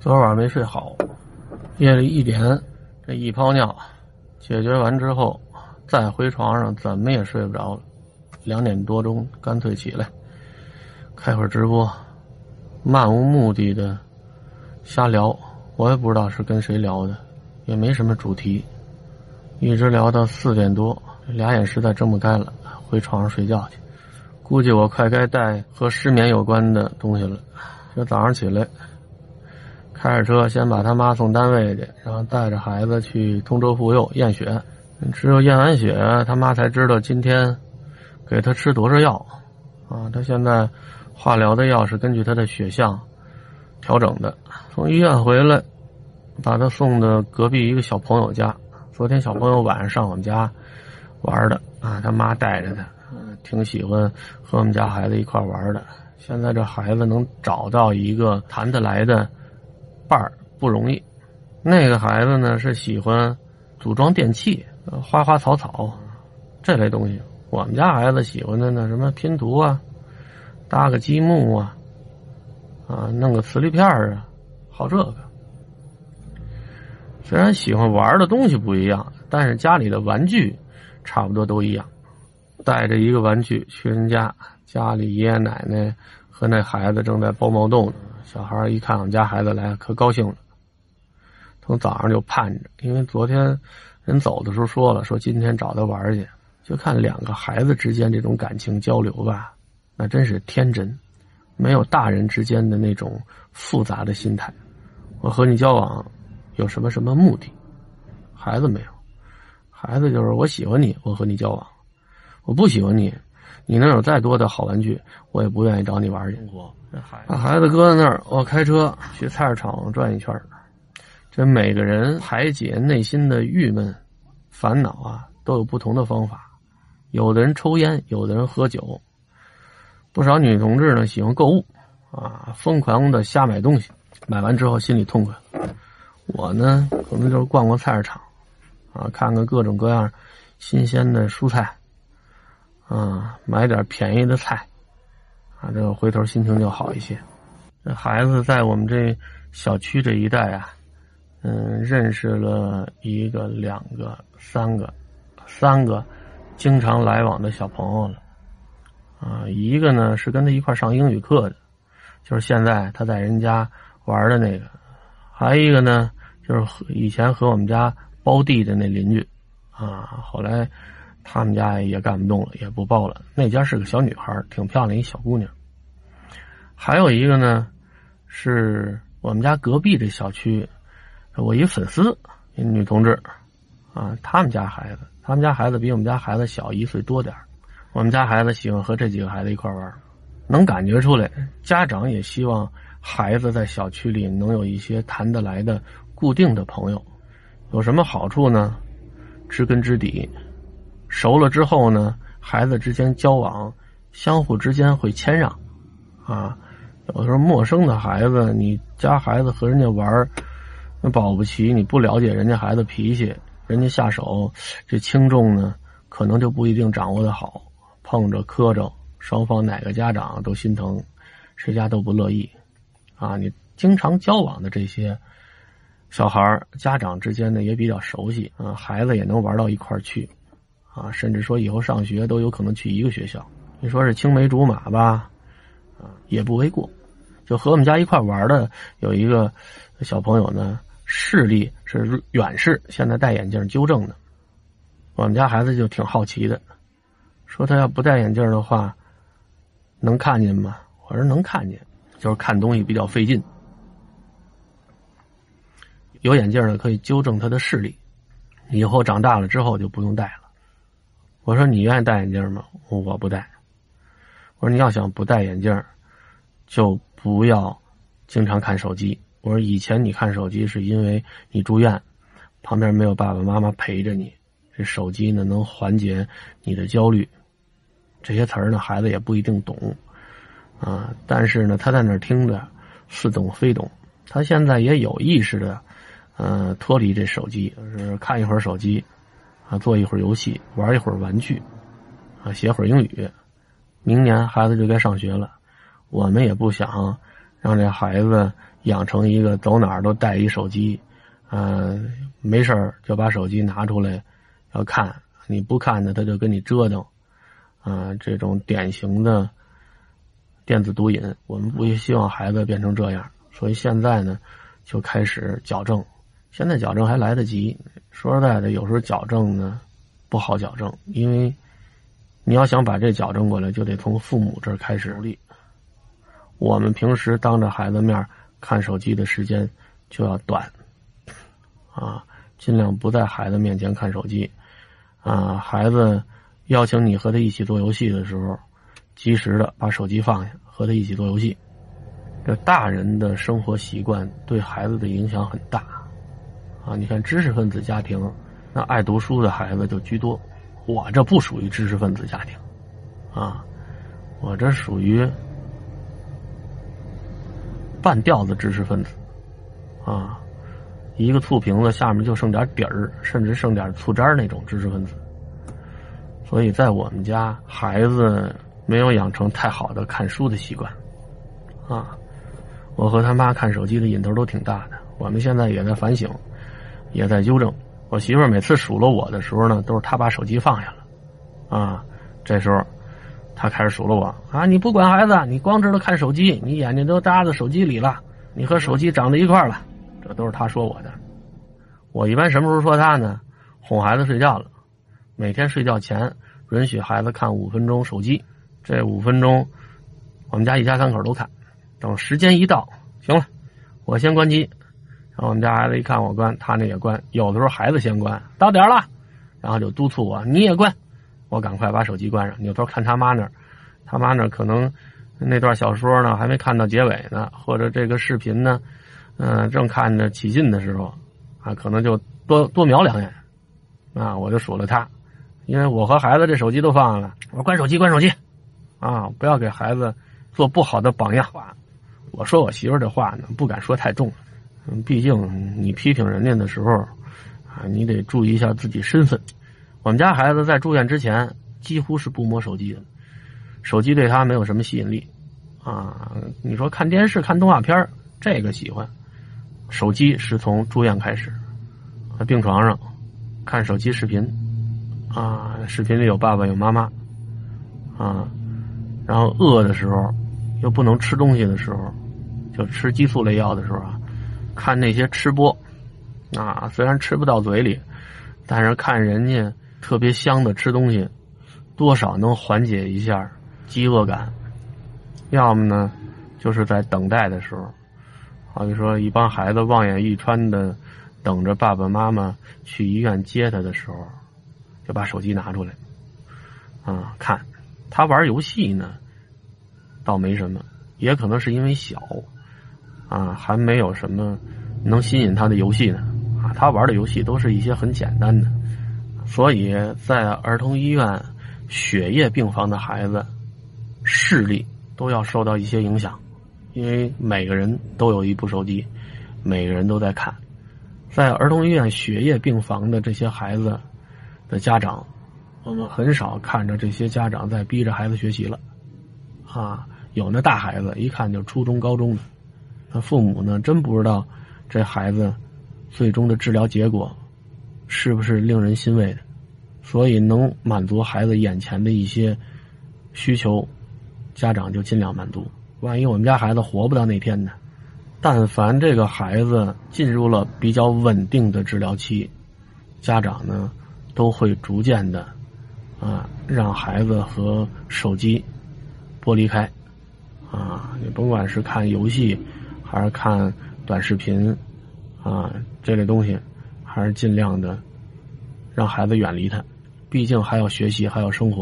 昨晚没睡好，夜里一点这一泡尿，解决完之后再回床上，怎么也睡不着了。两点多钟，干脆起来开会直播，漫无目的的瞎聊，我也不知道是跟谁聊的，也没什么主题，一直聊到四点多，俩眼实在睁不开了，回床上睡觉去。估计我快该带和失眠有关的东西了。这早上起来。开着车，先把他妈送单位去，然后带着孩子去通州妇幼验血。只有验完血，他妈才知道今天给他吃多少药。啊，他现在化疗的药是根据他的血象调整的。从医院回来，把他送到隔壁一个小朋友家。昨天小朋友晚上上我们家玩的啊，他妈带着他，挺喜欢和我们家孩子一块玩的。现在这孩子能找到一个谈得来的。伴儿不容易，那个孩子呢是喜欢组装电器，花花草草这类东西。我们家孩子喜欢的呢，什么拼图啊，搭个积木啊，啊，弄个磁力片啊，好这个。虽然喜欢玩的东西不一样，但是家里的玩具差不多都一样。带着一个玩具去人家，家里爷爷奶奶和那孩子正在剥毛豆呢。小孩一看我们家孩子来，可高兴了。从早上就盼着，因为昨天人走的时候说了，说今天找他玩去。就看两个孩子之间这种感情交流吧，那真是天真，没有大人之间的那种复杂的心态。我和你交往有什么什么目的？孩子没有，孩子就是我喜欢你，我和你交往；我不喜欢你，你能有再多的好玩具，我也不愿意找你玩去。把孩子搁在那儿，我开车去菜市场转一圈这每个人排解内心的郁闷、烦恼啊，都有不同的方法。有的人抽烟，有的人喝酒。不少女同志呢喜欢购物，啊，疯狂的瞎买东西，买完之后心里痛快。我呢，可能就是逛逛菜市场，啊，看看各种各样新鲜的蔬菜，啊，买点便宜的菜。啊，这个回头心情就好一些。这孩子在我们这小区这一带啊，嗯，认识了一个、两个、三个、三个经常来往的小朋友了。啊，一个呢是跟他一块上英语课的，就是现在他在人家玩的那个；还一个呢，就是以前和我们家包地的那邻居。啊，后来。他们家也干不动了，也不包了。那家是个小女孩，挺漂亮，一小姑娘。还有一个呢，是我们家隔壁这小区，我一粉丝一，女同志，啊，他们家孩子，他们家孩子比我们家孩子小一岁多点我们家孩子喜欢和这几个孩子一块玩，能感觉出来，家长也希望孩子在小区里能有一些谈得来的固定的朋友。有什么好处呢？知根知底。熟了之后呢，孩子之间交往，相互之间会谦让，啊，有时候陌生的孩子，你家孩子和人家玩，那保不齐你不了解人家孩子脾气，人家下手这轻重呢，可能就不一定掌握的好，碰着磕着，双方哪个家长都心疼，谁家都不乐意，啊，你经常交往的这些小孩家长之间呢也比较熟悉，啊，孩子也能玩到一块去。啊，甚至说以后上学都有可能去一个学校，你说是青梅竹马吧，啊，也不为过。就和我们家一块玩的有一个小朋友呢，视力是远视，现在戴眼镜纠正的。我们家孩子就挺好奇的，说他要不戴眼镜的话，能看见吗？我说能看见，就是看东西比较费劲。有眼镜呢，可以纠正他的视力，以后长大了之后就不用戴了。我说你愿意戴眼镜吗？我不戴。我说你要想不戴眼镜，就不要经常看手机。我说以前你看手机是因为你住院，旁边没有爸爸妈妈陪着你，这手机呢能缓解你的焦虑。这些词儿呢孩子也不一定懂，啊，但是呢他在那儿听着似懂非懂。他现在也有意识的，嗯，脱离这手机，就是看一会儿手机。啊，做一会儿游戏，玩一会儿玩具，啊，写会儿英语。明年孩子就该上学了，我们也不想让这孩子养成一个走哪儿都带一手机，嗯，没事儿就把手机拿出来要看，你不看呢他就跟你折腾，啊，这种典型的电子毒瘾，我们不希望孩子变成这样，所以现在呢就开始矫正。现在矫正还来得及，说实在的，有时候矫正呢不好矫正，因为你要想把这矫正过来，就得从父母这儿开始努力。我们平时当着孩子面看手机的时间就要短，啊，尽量不在孩子面前看手机，啊，孩子邀请你和他一起做游戏的时候，及时的把手机放下，和他一起做游戏。这大人的生活习惯对孩子的影响很大，啊，你看知识分子家庭，那爱读书的孩子就居多，我这不属于知识分子家庭，啊，我这属于。半吊子知识分子，啊，一个醋瓶子下面就剩点底儿，甚至剩点醋渣那种知识分子。所以在我们家，孩子没有养成太好的看书的习惯，啊，我和他妈看手机的瘾头都挺大的。我们现在也在反省，也在纠正。我媳妇儿每次数落我的时候呢，都是她把手机放下了，啊，这时候。他开始数落我啊！你不管孩子，你光知道看手机，你眼睛都扎在手机里了，你和手机长在一块了。这都是他说我的。我一般什么时候说他呢？哄孩子睡觉了，每天睡觉前允许孩子看五分钟手机。这五分钟，我们家一家三口都看。等时间一到，行了，我先关机。然后我们家孩子一看我关，他那也关。有的时候孩子先关，到点了，然后就督促我，你也关。我赶快把手机关上，扭头看他妈那儿，他妈那儿可能那段小说呢还没看到结尾呢，或者这个视频呢，嗯，正看着起劲的时候，啊，可能就多多瞄两眼，啊，我就数了他，因为我和孩子这手机都放下了，我说关手机，关手机，啊，不要给孩子做不好的榜样。我说我媳妇这话呢，不敢说太重，嗯，毕竟你批评人家的时候，啊，你得注意一下自己身份。我们家孩子在住院之前几乎是不摸手机的，手机对他没有什么吸引力，啊，你说看电视、看动画片这个喜欢，手机是从住院开始，在病床上看手机视频，啊，视频里有爸爸有妈妈，啊，然后饿的时候又不能吃东西的时候，就吃激素类药的时候啊，看那些吃播，啊，虽然吃不到嘴里，但是看人家。特别香的吃东西，多少能缓解一下饥饿感。要么呢，就是在等待的时候，好比说一帮孩子望眼欲穿的等着爸爸妈妈去医院接他的时候，就把手机拿出来，啊，看他玩游戏呢，倒没什么，也可能是因为小，啊，还没有什么能吸引他的游戏呢，啊，他玩的游戏都是一些很简单的。所以在儿童医院血液病房的孩子视力都要受到一些影响，因为每个人都有一部手机，每个人都在看。在儿童医院血液病房的这些孩子的家长，我们很少看着这些家长在逼着孩子学习了，啊，有那大孩子一看就初中高中的，那父母呢真不知道这孩子最终的治疗结果。是不是令人欣慰的？所以能满足孩子眼前的一些需求，家长就尽量满足。万一我们家孩子活不到那天呢？但凡这个孩子进入了比较稳定的治疗期，家长呢都会逐渐的啊让孩子和手机剥离开啊。你甭管是看游戏还是看短视频啊这类东西。还是尽量的让孩子远离他，毕竟还要学习，还要生活。